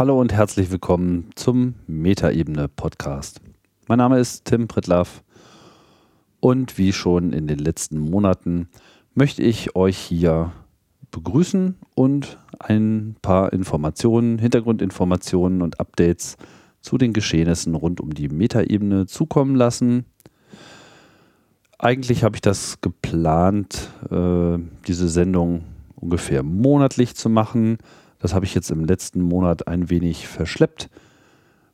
Hallo und herzlich willkommen zum Metaebene Podcast. Mein Name ist Tim Pritlaff und wie schon in den letzten Monaten möchte ich euch hier begrüßen und ein paar Informationen, Hintergrundinformationen und Updates zu den Geschehnissen rund um die Metaebene zukommen lassen. Eigentlich habe ich das geplant, äh, diese Sendung ungefähr monatlich zu machen. Das habe ich jetzt im letzten Monat ein wenig verschleppt.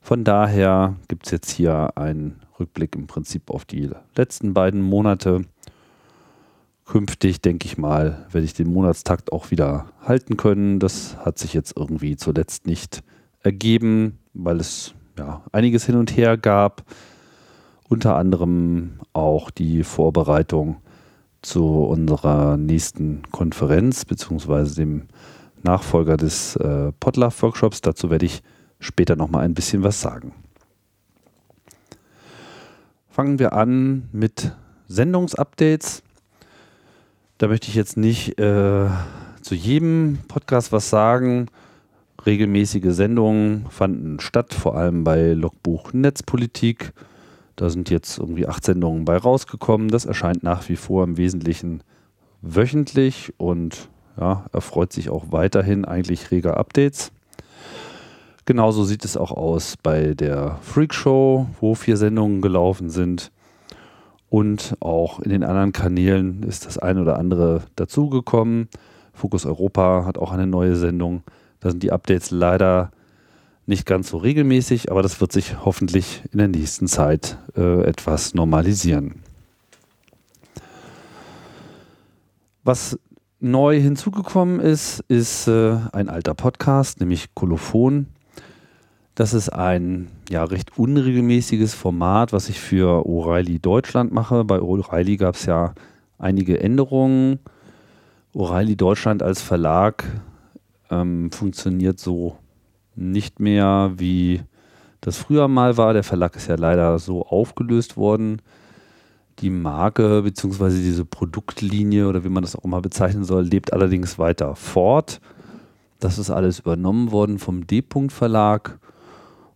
Von daher gibt es jetzt hier einen Rückblick im Prinzip auf die letzten beiden Monate. Künftig, denke ich mal, werde ich den Monatstakt auch wieder halten können. Das hat sich jetzt irgendwie zuletzt nicht ergeben, weil es ja einiges hin und her gab. Unter anderem auch die Vorbereitung zu unserer nächsten Konferenz beziehungsweise dem Nachfolger des äh, Podlove-Workshops. Dazu werde ich später nochmal ein bisschen was sagen. Fangen wir an mit Sendungsupdates. Da möchte ich jetzt nicht äh, zu jedem Podcast was sagen. Regelmäßige Sendungen fanden statt, vor allem bei Logbuch Netzpolitik. Da sind jetzt irgendwie acht Sendungen bei rausgekommen. Das erscheint nach wie vor im Wesentlichen wöchentlich und ja, erfreut sich auch weiterhin eigentlich reger Updates. Genauso sieht es auch aus bei der Freak Show, wo vier Sendungen gelaufen sind. Und auch in den anderen Kanälen ist das eine oder andere dazugekommen. Fokus Europa hat auch eine neue Sendung. Da sind die Updates leider nicht ganz so regelmäßig, aber das wird sich hoffentlich in der nächsten Zeit äh, etwas normalisieren. Was neu hinzugekommen ist, ist äh, ein alter Podcast, nämlich Kolophon. Das ist ein ja, recht unregelmäßiges Format, was ich für O'Reilly Deutschland mache. Bei O'Reilly gab es ja einige Änderungen. O'Reilly Deutschland als Verlag ähm, funktioniert so nicht mehr, wie das früher mal war. Der Verlag ist ja leider so aufgelöst worden. Die Marke bzw. diese Produktlinie oder wie man das auch immer bezeichnen soll, lebt allerdings weiter fort. Das ist alles übernommen worden vom D-Punkt Verlag.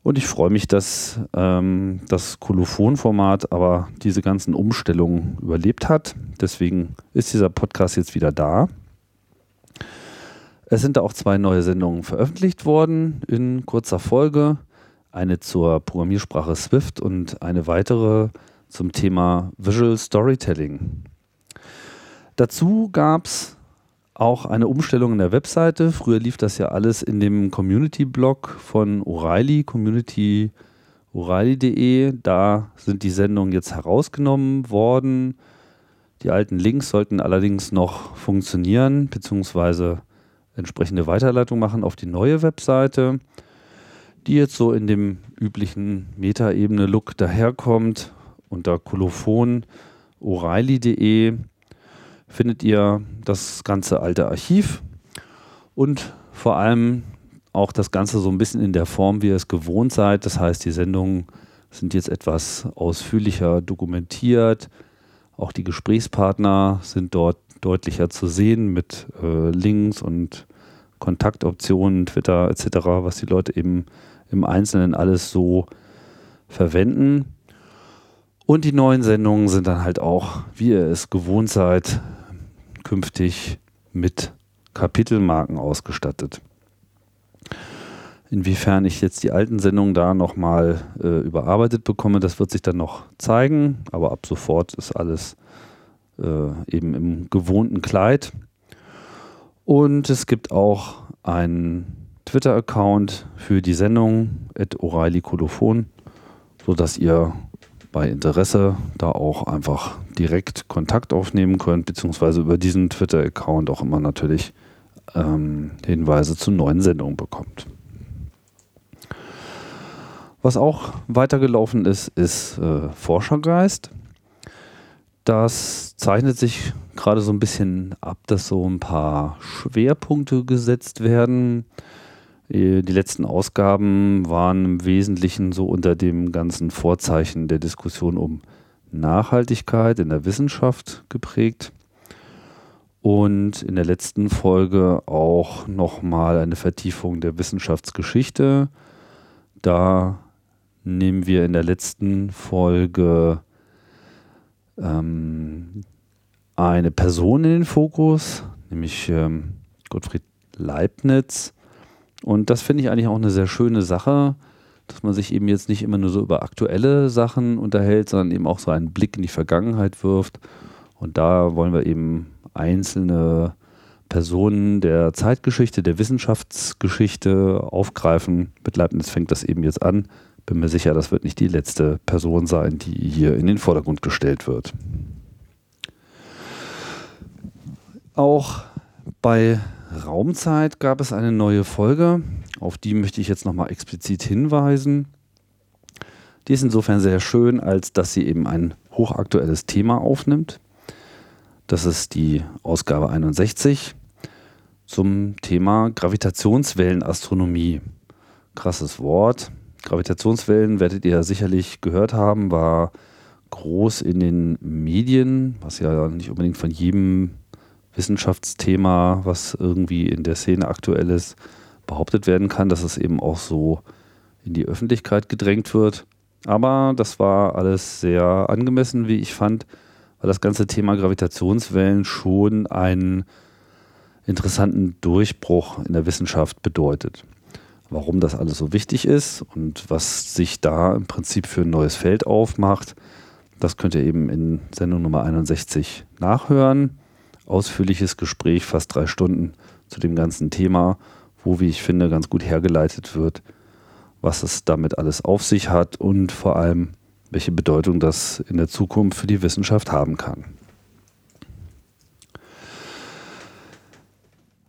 Und ich freue mich, dass ähm, das Kolophon-Format aber diese ganzen Umstellungen überlebt hat. Deswegen ist dieser Podcast jetzt wieder da. Es sind da auch zwei neue Sendungen veröffentlicht worden in kurzer Folge. Eine zur Programmiersprache Swift und eine weitere zum Thema Visual Storytelling. Dazu gab es auch eine Umstellung in der Webseite. Früher lief das ja alles in dem Community-Blog von O'Reilly, community O'Reilly.de. Da sind die Sendungen jetzt herausgenommen worden. Die alten Links sollten allerdings noch funktionieren, beziehungsweise entsprechende Weiterleitung machen auf die neue Webseite, die jetzt so in dem üblichen Metaebene-Look daherkommt. Unter kolophon o'Reilly.de findet ihr das ganze alte Archiv und vor allem auch das Ganze so ein bisschen in der Form, wie ihr es gewohnt seid. Das heißt, die Sendungen sind jetzt etwas ausführlicher dokumentiert. Auch die Gesprächspartner sind dort deutlicher zu sehen mit äh, Links und Kontaktoptionen, Twitter etc., was die Leute eben im Einzelnen alles so verwenden. Und die neuen Sendungen sind dann halt auch, wie ihr es gewohnt seid, künftig mit Kapitelmarken ausgestattet. Inwiefern ich jetzt die alten Sendungen da nochmal äh, überarbeitet bekomme, das wird sich dann noch zeigen, aber ab sofort ist alles äh, eben im gewohnten Kleid. Und es gibt auch einen Twitter-Account für die Sendung, at O'Reilly Kolophon, sodass ihr bei Interesse da auch einfach direkt Kontakt aufnehmen könnt, beziehungsweise über diesen Twitter-Account auch immer natürlich ähm, Hinweise zu neuen Sendungen bekommt. Was auch weitergelaufen ist, ist äh, Forschergeist. Das zeichnet sich gerade so ein bisschen ab, dass so ein paar Schwerpunkte gesetzt werden. Äh, die letzten Ausgaben waren im Wesentlichen so unter dem ganzen Vorzeichen der Diskussion um Nachhaltigkeit in der Wissenschaft geprägt. Und in der letzten Folge auch nochmal eine Vertiefung der Wissenschaftsgeschichte. Da nehmen wir in der letzten Folge ähm, eine Person in den Fokus, nämlich ähm, Gottfried Leibniz. Und das finde ich eigentlich auch eine sehr schöne Sache, dass man sich eben jetzt nicht immer nur so über aktuelle Sachen unterhält, sondern eben auch so einen Blick in die Vergangenheit wirft. Und da wollen wir eben einzelne Personen der Zeitgeschichte, der Wissenschaftsgeschichte aufgreifen. Mit Leibniz fängt das eben jetzt an. Bin mir sicher, das wird nicht die letzte Person sein, die hier in den Vordergrund gestellt wird. Auch bei Raumzeit gab es eine neue Folge, auf die möchte ich jetzt nochmal explizit hinweisen. Die ist insofern sehr schön, als dass sie eben ein hochaktuelles Thema aufnimmt. Das ist die Ausgabe 61 zum Thema Gravitationswellenastronomie. Krasses Wort. Gravitationswellen werdet ihr sicherlich gehört haben, war groß in den Medien, was ja nicht unbedingt von jedem Wissenschaftsthema, was irgendwie in der Szene aktuell ist, behauptet werden kann, dass es eben auch so in die Öffentlichkeit gedrängt wird. Aber das war alles sehr angemessen, wie ich fand, weil das ganze Thema Gravitationswellen schon einen interessanten Durchbruch in der Wissenschaft bedeutet. Warum das alles so wichtig ist und was sich da im Prinzip für ein neues Feld aufmacht, das könnt ihr eben in Sendung Nummer 61 nachhören ausführliches Gespräch, fast drei Stunden zu dem ganzen Thema, wo, wie ich finde, ganz gut hergeleitet wird, was es damit alles auf sich hat und vor allem, welche Bedeutung das in der Zukunft für die Wissenschaft haben kann.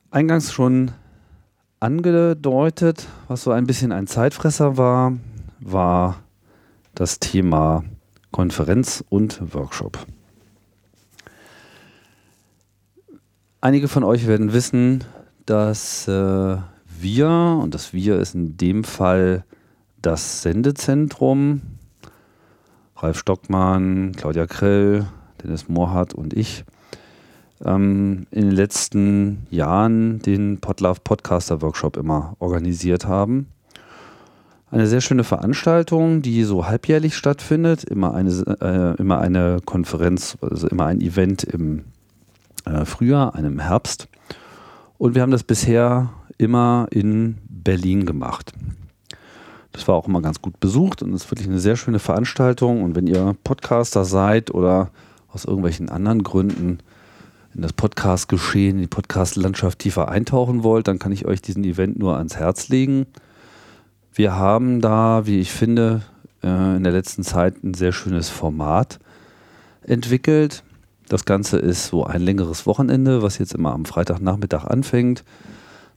Eingangs schon angedeutet, was so ein bisschen ein Zeitfresser war, war das Thema Konferenz und Workshop. Einige von euch werden wissen, dass äh, wir, und das wir ist in dem Fall das Sendezentrum, Ralf Stockmann, Claudia Krell, Dennis Mohrhardt und ich, ähm, in den letzten Jahren den Podlove Podcaster Workshop immer organisiert haben. Eine sehr schöne Veranstaltung, die so halbjährlich stattfindet, immer eine, äh, immer eine Konferenz, also immer ein Event im äh, Frühjahr, einem Herbst. Und wir haben das bisher immer in Berlin gemacht. Das war auch immer ganz gut besucht und ist wirklich eine sehr schöne Veranstaltung. Und wenn ihr Podcaster seid oder aus irgendwelchen anderen Gründen in das Podcast-Geschehen, in die Podcast-Landschaft tiefer eintauchen wollt, dann kann ich euch diesen Event nur ans Herz legen. Wir haben da, wie ich finde, äh, in der letzten Zeit ein sehr schönes Format entwickelt. Das Ganze ist so ein längeres Wochenende, was jetzt immer am Freitagnachmittag anfängt.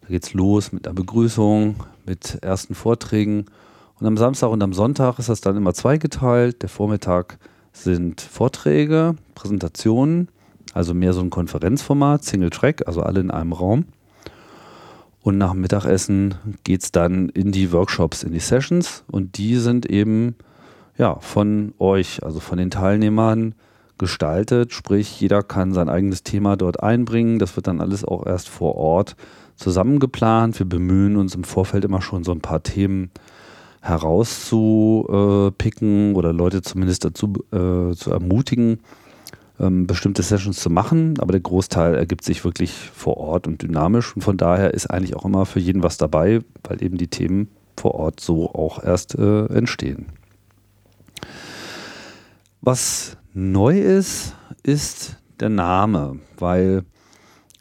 Da geht es los mit einer Begrüßung, mit ersten Vorträgen. Und am Samstag und am Sonntag ist das dann immer zweigeteilt. Der Vormittag sind Vorträge, Präsentationen, also mehr so ein Konferenzformat, Single Track, also alle in einem Raum. Und nach dem Mittagessen geht es dann in die Workshops, in die Sessions. Und die sind eben ja, von euch, also von den Teilnehmern, gestaltet, sprich jeder kann sein eigenes Thema dort einbringen. Das wird dann alles auch erst vor Ort zusammengeplant. Wir bemühen uns im Vorfeld immer schon so ein paar Themen herauszupicken oder Leute zumindest dazu äh, zu ermutigen, ähm, bestimmte Sessions zu machen. Aber der Großteil ergibt sich wirklich vor Ort und dynamisch. Und von daher ist eigentlich auch immer für jeden was dabei, weil eben die Themen vor Ort so auch erst äh, entstehen. Was Neu ist, ist der Name, weil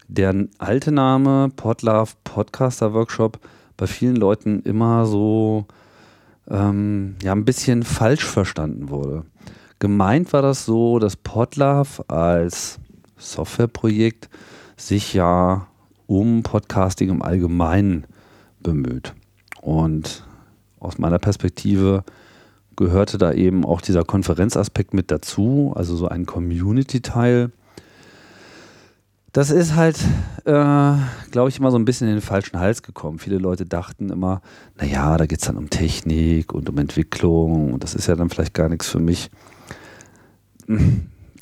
der alte Name Podlove Podcaster Workshop bei vielen Leuten immer so ähm, ja, ein bisschen falsch verstanden wurde. Gemeint war das so, dass Podlove als Softwareprojekt sich ja um Podcasting im Allgemeinen bemüht. Und aus meiner Perspektive gehörte da eben auch dieser Konferenzaspekt mit dazu, also so ein Community-Teil. Das ist halt, äh, glaube ich, immer so ein bisschen in den falschen Hals gekommen. Viele Leute dachten immer, naja, da geht es dann um Technik und um Entwicklung und das ist ja dann vielleicht gar nichts für mich.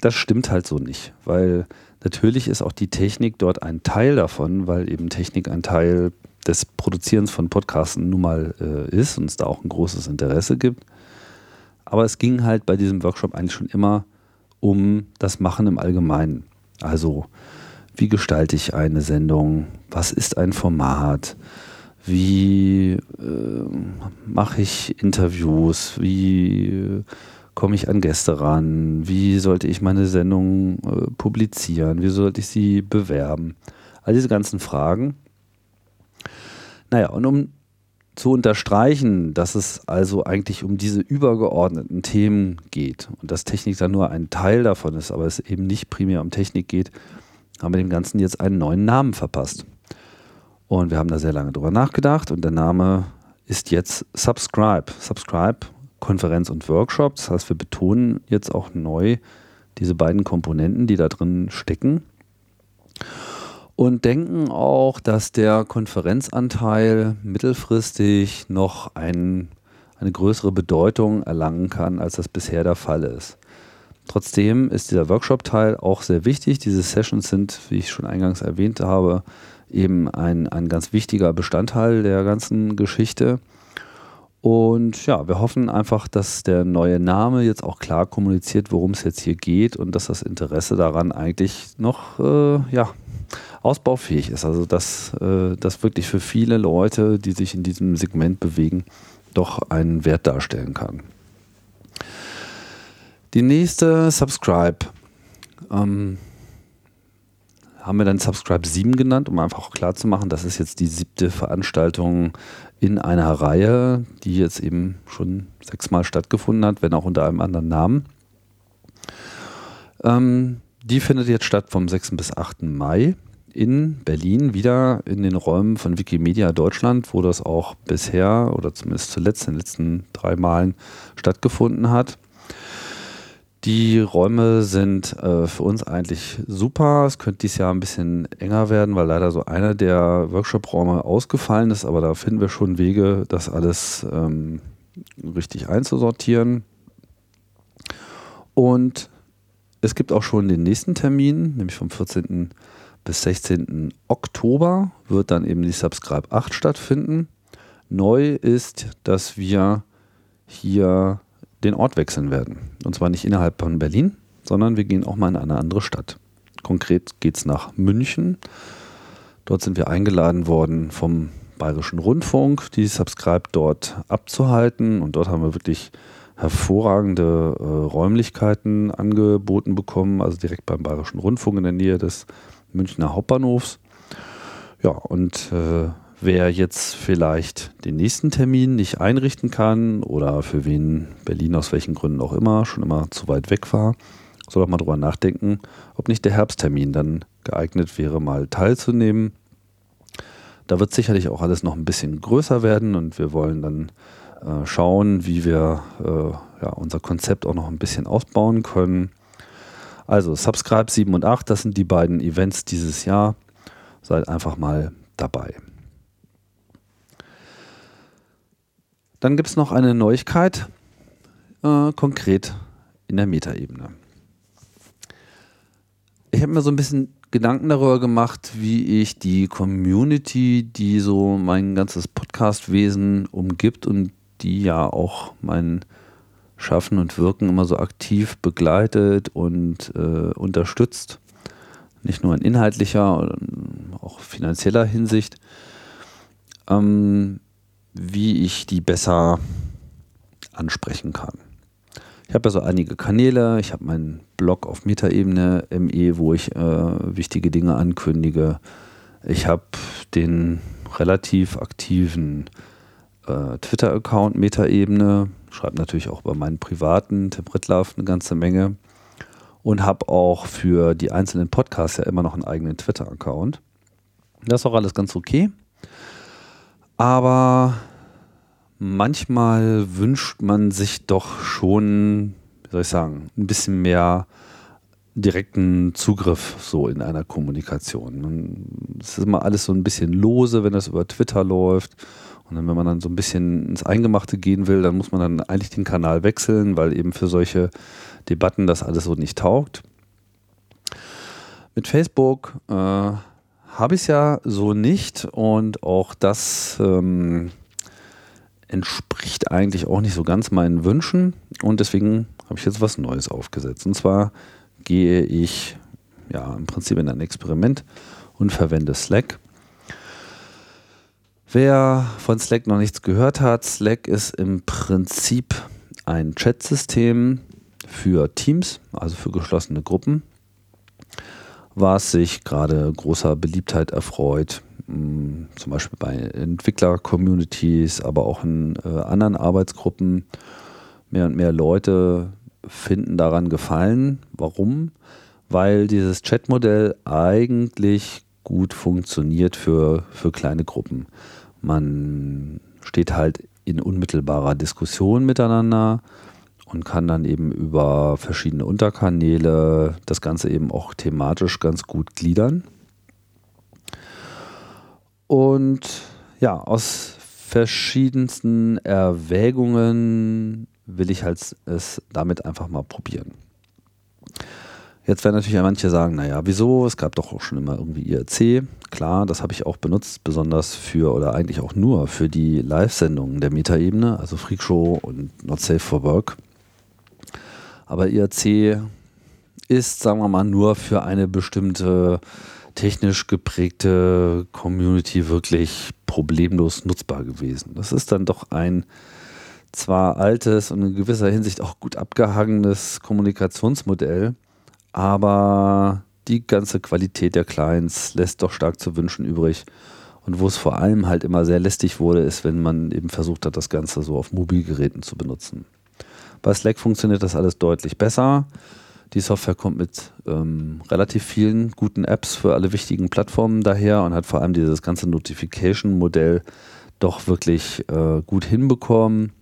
Das stimmt halt so nicht, weil Natürlich ist auch die Technik dort ein Teil davon, weil eben Technik ein Teil des Produzierens von Podcasten nun mal äh, ist und es da auch ein großes Interesse gibt. Aber es ging halt bei diesem Workshop eigentlich schon immer um das Machen im Allgemeinen. Also, wie gestalte ich eine Sendung? Was ist ein Format? Wie äh, mache ich Interviews? Wie äh, komme ich an Gäste ran? Wie sollte ich meine Sendung äh, publizieren? Wie sollte ich sie bewerben? All diese ganzen Fragen. Naja, und um zu unterstreichen, dass es also eigentlich um diese übergeordneten Themen geht und dass Technik dann nur ein Teil davon ist, aber es eben nicht primär um Technik geht, haben wir dem Ganzen jetzt einen neuen Namen verpasst. Und wir haben da sehr lange drüber nachgedacht und der Name ist jetzt Subscribe. Subscribe, Konferenz und Workshop. Das heißt, wir betonen jetzt auch neu diese beiden Komponenten, die da drin stecken und denken auch, dass der Konferenzanteil mittelfristig noch ein, eine größere Bedeutung erlangen kann, als das bisher der Fall ist. Trotzdem ist dieser Workshop-Teil auch sehr wichtig. Diese Sessions sind, wie ich schon eingangs erwähnt habe, eben ein, ein ganz wichtiger Bestandteil der ganzen Geschichte. Und ja, wir hoffen einfach, dass der neue Name jetzt auch klar kommuniziert, worum es jetzt hier geht und dass das Interesse daran eigentlich noch äh, ja, ausbaufähig ist. Also dass äh, das wirklich für viele Leute, die sich in diesem Segment bewegen, doch einen Wert darstellen kann. Die nächste Subscribe ähm, haben wir dann Subscribe 7 genannt, um einfach auch klar zu machen, das ist jetzt die siebte Veranstaltung in einer Reihe, die jetzt eben schon sechsmal stattgefunden hat, wenn auch unter einem anderen Namen. Ähm, die findet jetzt statt vom 6. bis 8. Mai in Berlin, wieder in den Räumen von Wikimedia Deutschland, wo das auch bisher oder zumindest zuletzt in den letzten drei Malen stattgefunden hat. Die Räume sind äh, für uns eigentlich super. Es könnte dieses Jahr ein bisschen enger werden, weil leider so einer der Workshop-Räume ausgefallen ist, aber da finden wir schon Wege, das alles ähm, richtig einzusortieren. Und es gibt auch schon den nächsten Termin, nämlich vom 14 bis 16. Oktober wird dann eben die Subscribe 8 stattfinden. Neu ist, dass wir hier den Ort wechseln werden. Und zwar nicht innerhalb von Berlin, sondern wir gehen auch mal in eine andere Stadt. Konkret geht es nach München. Dort sind wir eingeladen worden vom Bayerischen Rundfunk, die Subscribe dort abzuhalten. Und dort haben wir wirklich hervorragende äh, Räumlichkeiten angeboten bekommen, also direkt beim Bayerischen Rundfunk in der Nähe des Münchner Hauptbahnhofs. Ja, und äh, wer jetzt vielleicht den nächsten Termin nicht einrichten kann oder für wen Berlin aus welchen Gründen auch immer schon immer zu weit weg war, soll doch mal drüber nachdenken, ob nicht der Herbsttermin dann geeignet wäre, mal teilzunehmen. Da wird sicherlich auch alles noch ein bisschen größer werden und wir wollen dann äh, schauen, wie wir äh, ja, unser Konzept auch noch ein bisschen ausbauen können. Also Subscribe 7 und 8, das sind die beiden Events dieses Jahr. Seid einfach mal dabei. Dann gibt es noch eine Neuigkeit, äh, konkret in der Metaebene. Ich habe mir so ein bisschen Gedanken darüber gemacht, wie ich die Community, die so mein ganzes Podcast-Wesen umgibt und die ja auch mein Schaffen und Wirken immer so aktiv begleitet und äh, unterstützt. Nicht nur in inhaltlicher, auch finanzieller Hinsicht. Ähm, wie ich die besser ansprechen kann. Ich habe ja so einige Kanäle. Ich habe meinen Blog auf Metaebene ME, wo ich äh, wichtige Dinge ankündige. Ich habe den relativ aktiven äh, Twitter-Account Metaebene, schreibe natürlich auch über meinen privaten Tim Ritlaff eine ganze Menge und habe auch für die einzelnen Podcasts ja immer noch einen eigenen Twitter-Account. Das ist auch alles ganz okay. Aber manchmal wünscht man sich doch schon, wie soll ich sagen, ein bisschen mehr direkten Zugriff so in einer Kommunikation. Es ist immer alles so ein bisschen lose, wenn das über Twitter läuft und dann, wenn man dann so ein bisschen ins Eingemachte gehen will, dann muss man dann eigentlich den Kanal wechseln, weil eben für solche Debatten das alles so nicht taugt. Mit Facebook äh, habe ich es ja so nicht und auch das ähm, entspricht eigentlich auch nicht so ganz meinen Wünschen und deswegen habe ich jetzt was Neues aufgesetzt. Und zwar gehe ich ja im Prinzip in ein Experiment und verwende Slack. Wer von Slack noch nichts gehört hat, Slack ist im Prinzip ein Chatsystem für Teams, also für geschlossene Gruppen, was sich gerade großer Beliebtheit erfreut, hm, zum Beispiel bei Entwickler-Communities, aber auch in äh, anderen Arbeitsgruppen. Mehr und mehr Leute finden daran Gefallen. Warum? Weil dieses Chatmodell eigentlich gut funktioniert für, für kleine Gruppen. Man steht halt in unmittelbarer Diskussion miteinander und kann dann eben über verschiedene Unterkanäle das Ganze eben auch thematisch ganz gut gliedern. Und ja, aus verschiedensten Erwägungen will ich halt es damit einfach mal probieren. Jetzt werden natürlich manche sagen, naja, wieso? Es gab doch auch schon immer irgendwie IRC. Klar, das habe ich auch benutzt, besonders für oder eigentlich auch nur für die Live-Sendungen der Metaebene, also Freakshow und Not Safe for Work. Aber IRC ist, sagen wir mal, nur für eine bestimmte technisch geprägte Community wirklich problemlos nutzbar gewesen. Das ist dann doch ein zwar altes und in gewisser Hinsicht auch gut abgehangenes Kommunikationsmodell, aber die ganze Qualität der Clients lässt doch stark zu wünschen übrig. Und wo es vor allem halt immer sehr lästig wurde, ist, wenn man eben versucht hat, das Ganze so auf Mobilgeräten zu benutzen. Bei Slack funktioniert das alles deutlich besser. Die Software kommt mit ähm, relativ vielen guten Apps für alle wichtigen Plattformen daher und hat vor allem dieses ganze Notification-Modell doch wirklich äh, gut hinbekommen.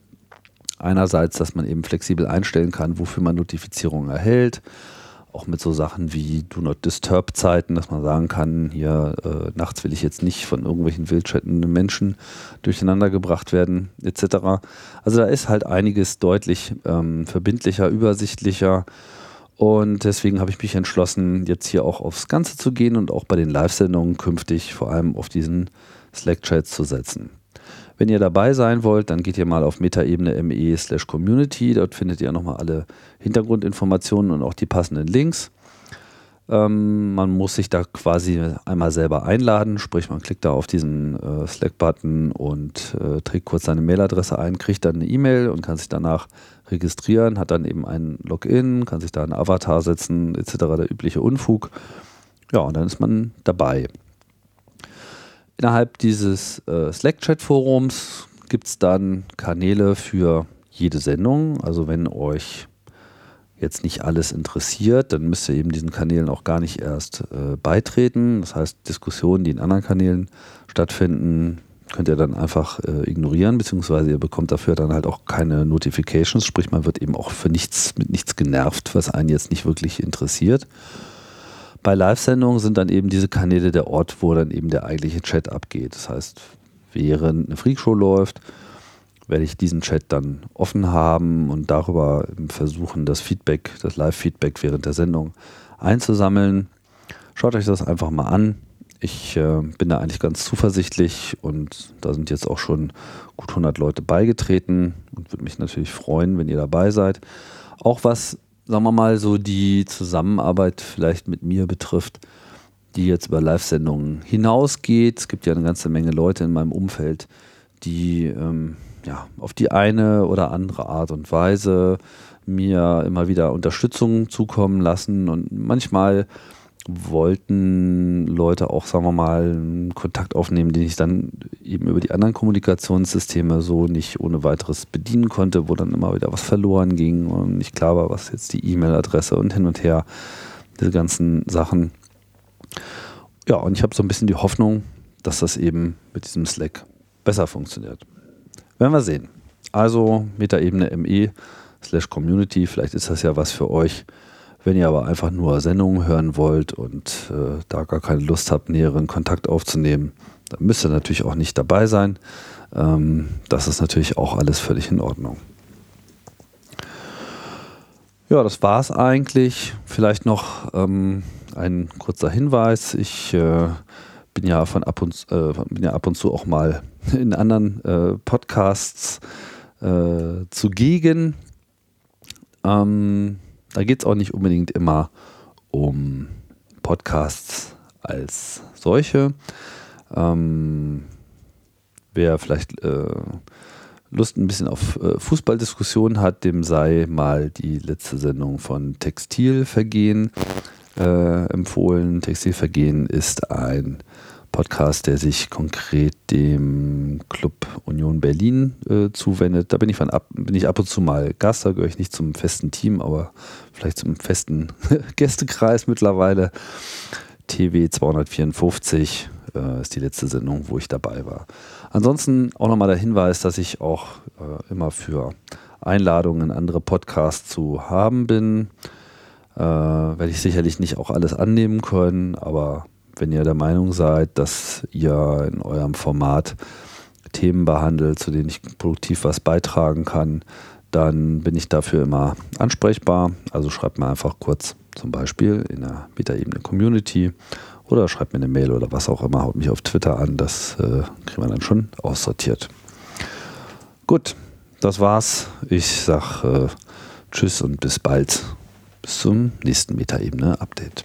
Einerseits, dass man eben flexibel einstellen kann, wofür man Notifizierungen erhält auch mit so Sachen wie Do Not Disturb Zeiten, dass man sagen kann, hier äh, nachts will ich jetzt nicht von irgendwelchen wildchattenden Menschen durcheinander gebracht werden, etc. Also da ist halt einiges deutlich ähm, verbindlicher, übersichtlicher. Und deswegen habe ich mich entschlossen, jetzt hier auch aufs Ganze zu gehen und auch bei den Live-Sendungen künftig vor allem auf diesen Slack-Chat zu setzen. Wenn ihr dabei sein wollt, dann geht ihr mal auf metaebene me slash community. Dort findet ihr nochmal alle Hintergrundinformationen und auch die passenden Links. Ähm, man muss sich da quasi einmal selber einladen, sprich man klickt da auf diesen äh, Slack-Button und äh, trägt kurz seine Mailadresse ein, kriegt dann eine E-Mail und kann sich danach registrieren, hat dann eben ein Login, kann sich da einen Avatar setzen, etc. der übliche Unfug. Ja, und dann ist man dabei. Innerhalb dieses äh, Slack-Chat-Forums gibt es dann Kanäle für jede Sendung. Also wenn euch jetzt nicht alles interessiert, dann müsst ihr eben diesen Kanälen auch gar nicht erst äh, beitreten. Das heißt, Diskussionen, die in anderen Kanälen stattfinden, könnt ihr dann einfach äh, ignorieren, beziehungsweise ihr bekommt dafür dann halt auch keine Notifications, sprich man wird eben auch für nichts mit nichts genervt, was einen jetzt nicht wirklich interessiert. Bei Live-Sendungen sind dann eben diese Kanäle der Ort, wo dann eben der eigentliche Chat abgeht. Das heißt, während eine Freakshow läuft, werde ich diesen Chat dann offen haben und darüber versuchen, das Feedback, das Live-Feedback während der Sendung einzusammeln. Schaut euch das einfach mal an. Ich äh, bin da eigentlich ganz zuversichtlich und da sind jetzt auch schon gut 100 Leute beigetreten und würde mich natürlich freuen, wenn ihr dabei seid. Auch was sagen wir mal, so die Zusammenarbeit vielleicht mit mir betrifft, die jetzt über Live-Sendungen hinausgeht. Es gibt ja eine ganze Menge Leute in meinem Umfeld, die ähm, ja, auf die eine oder andere Art und Weise mir immer wieder Unterstützung zukommen lassen und manchmal wollten Leute auch, sagen wir mal, Kontakt aufnehmen, den ich dann eben über die anderen Kommunikationssysteme so nicht ohne weiteres bedienen konnte, wo dann immer wieder was verloren ging und nicht klar war, was jetzt die E-Mail-Adresse und hin und her, diese ganzen Sachen. Ja, und ich habe so ein bisschen die Hoffnung, dass das eben mit diesem Slack besser funktioniert. Werden wir sehen. Also Metaebene ME slash Community, vielleicht ist das ja was für euch. Wenn ihr aber einfach nur Sendungen hören wollt und äh, da gar keine Lust habt, näheren Kontakt aufzunehmen, dann müsst ihr natürlich auch nicht dabei sein. Ähm, das ist natürlich auch alles völlig in Ordnung. Ja, das war es eigentlich. Vielleicht noch ähm, ein kurzer Hinweis. Ich äh, bin ja von ab und, äh, bin ja ab und zu auch mal in anderen äh, Podcasts äh, zugegen. Ähm, da geht es auch nicht unbedingt immer um Podcasts als solche. Ähm, wer vielleicht äh, Lust ein bisschen auf äh, Fußballdiskussionen hat, dem sei mal die letzte Sendung von Textilvergehen äh, empfohlen. Textilvergehen ist ein Podcast, der sich konkret dem Club Union Berlin äh, zuwendet. Da bin ich, von ab, bin ich ab und zu mal Gast, da gehöre ich nicht zum festen Team, aber vielleicht zum festen Gästekreis mittlerweile. TW 254 äh, ist die letzte Sendung, wo ich dabei war. Ansonsten auch nochmal der Hinweis, dass ich auch äh, immer für Einladungen in andere Podcasts zu haben bin. Äh, werde ich sicherlich nicht auch alles annehmen können, aber wenn ihr der Meinung seid, dass ihr in eurem Format Themen behandelt, zu denen ich produktiv was beitragen kann, dann bin ich dafür immer ansprechbar. Also schreibt mir einfach kurz zum Beispiel in der Meta-Ebene Community oder schreibt mir eine Mail oder was auch immer, haut mich auf Twitter an, das äh, kriegen wir dann schon aussortiert. Gut, das war's. Ich sag äh, Tschüss und bis bald. Bis zum nächsten Metaebene-Update.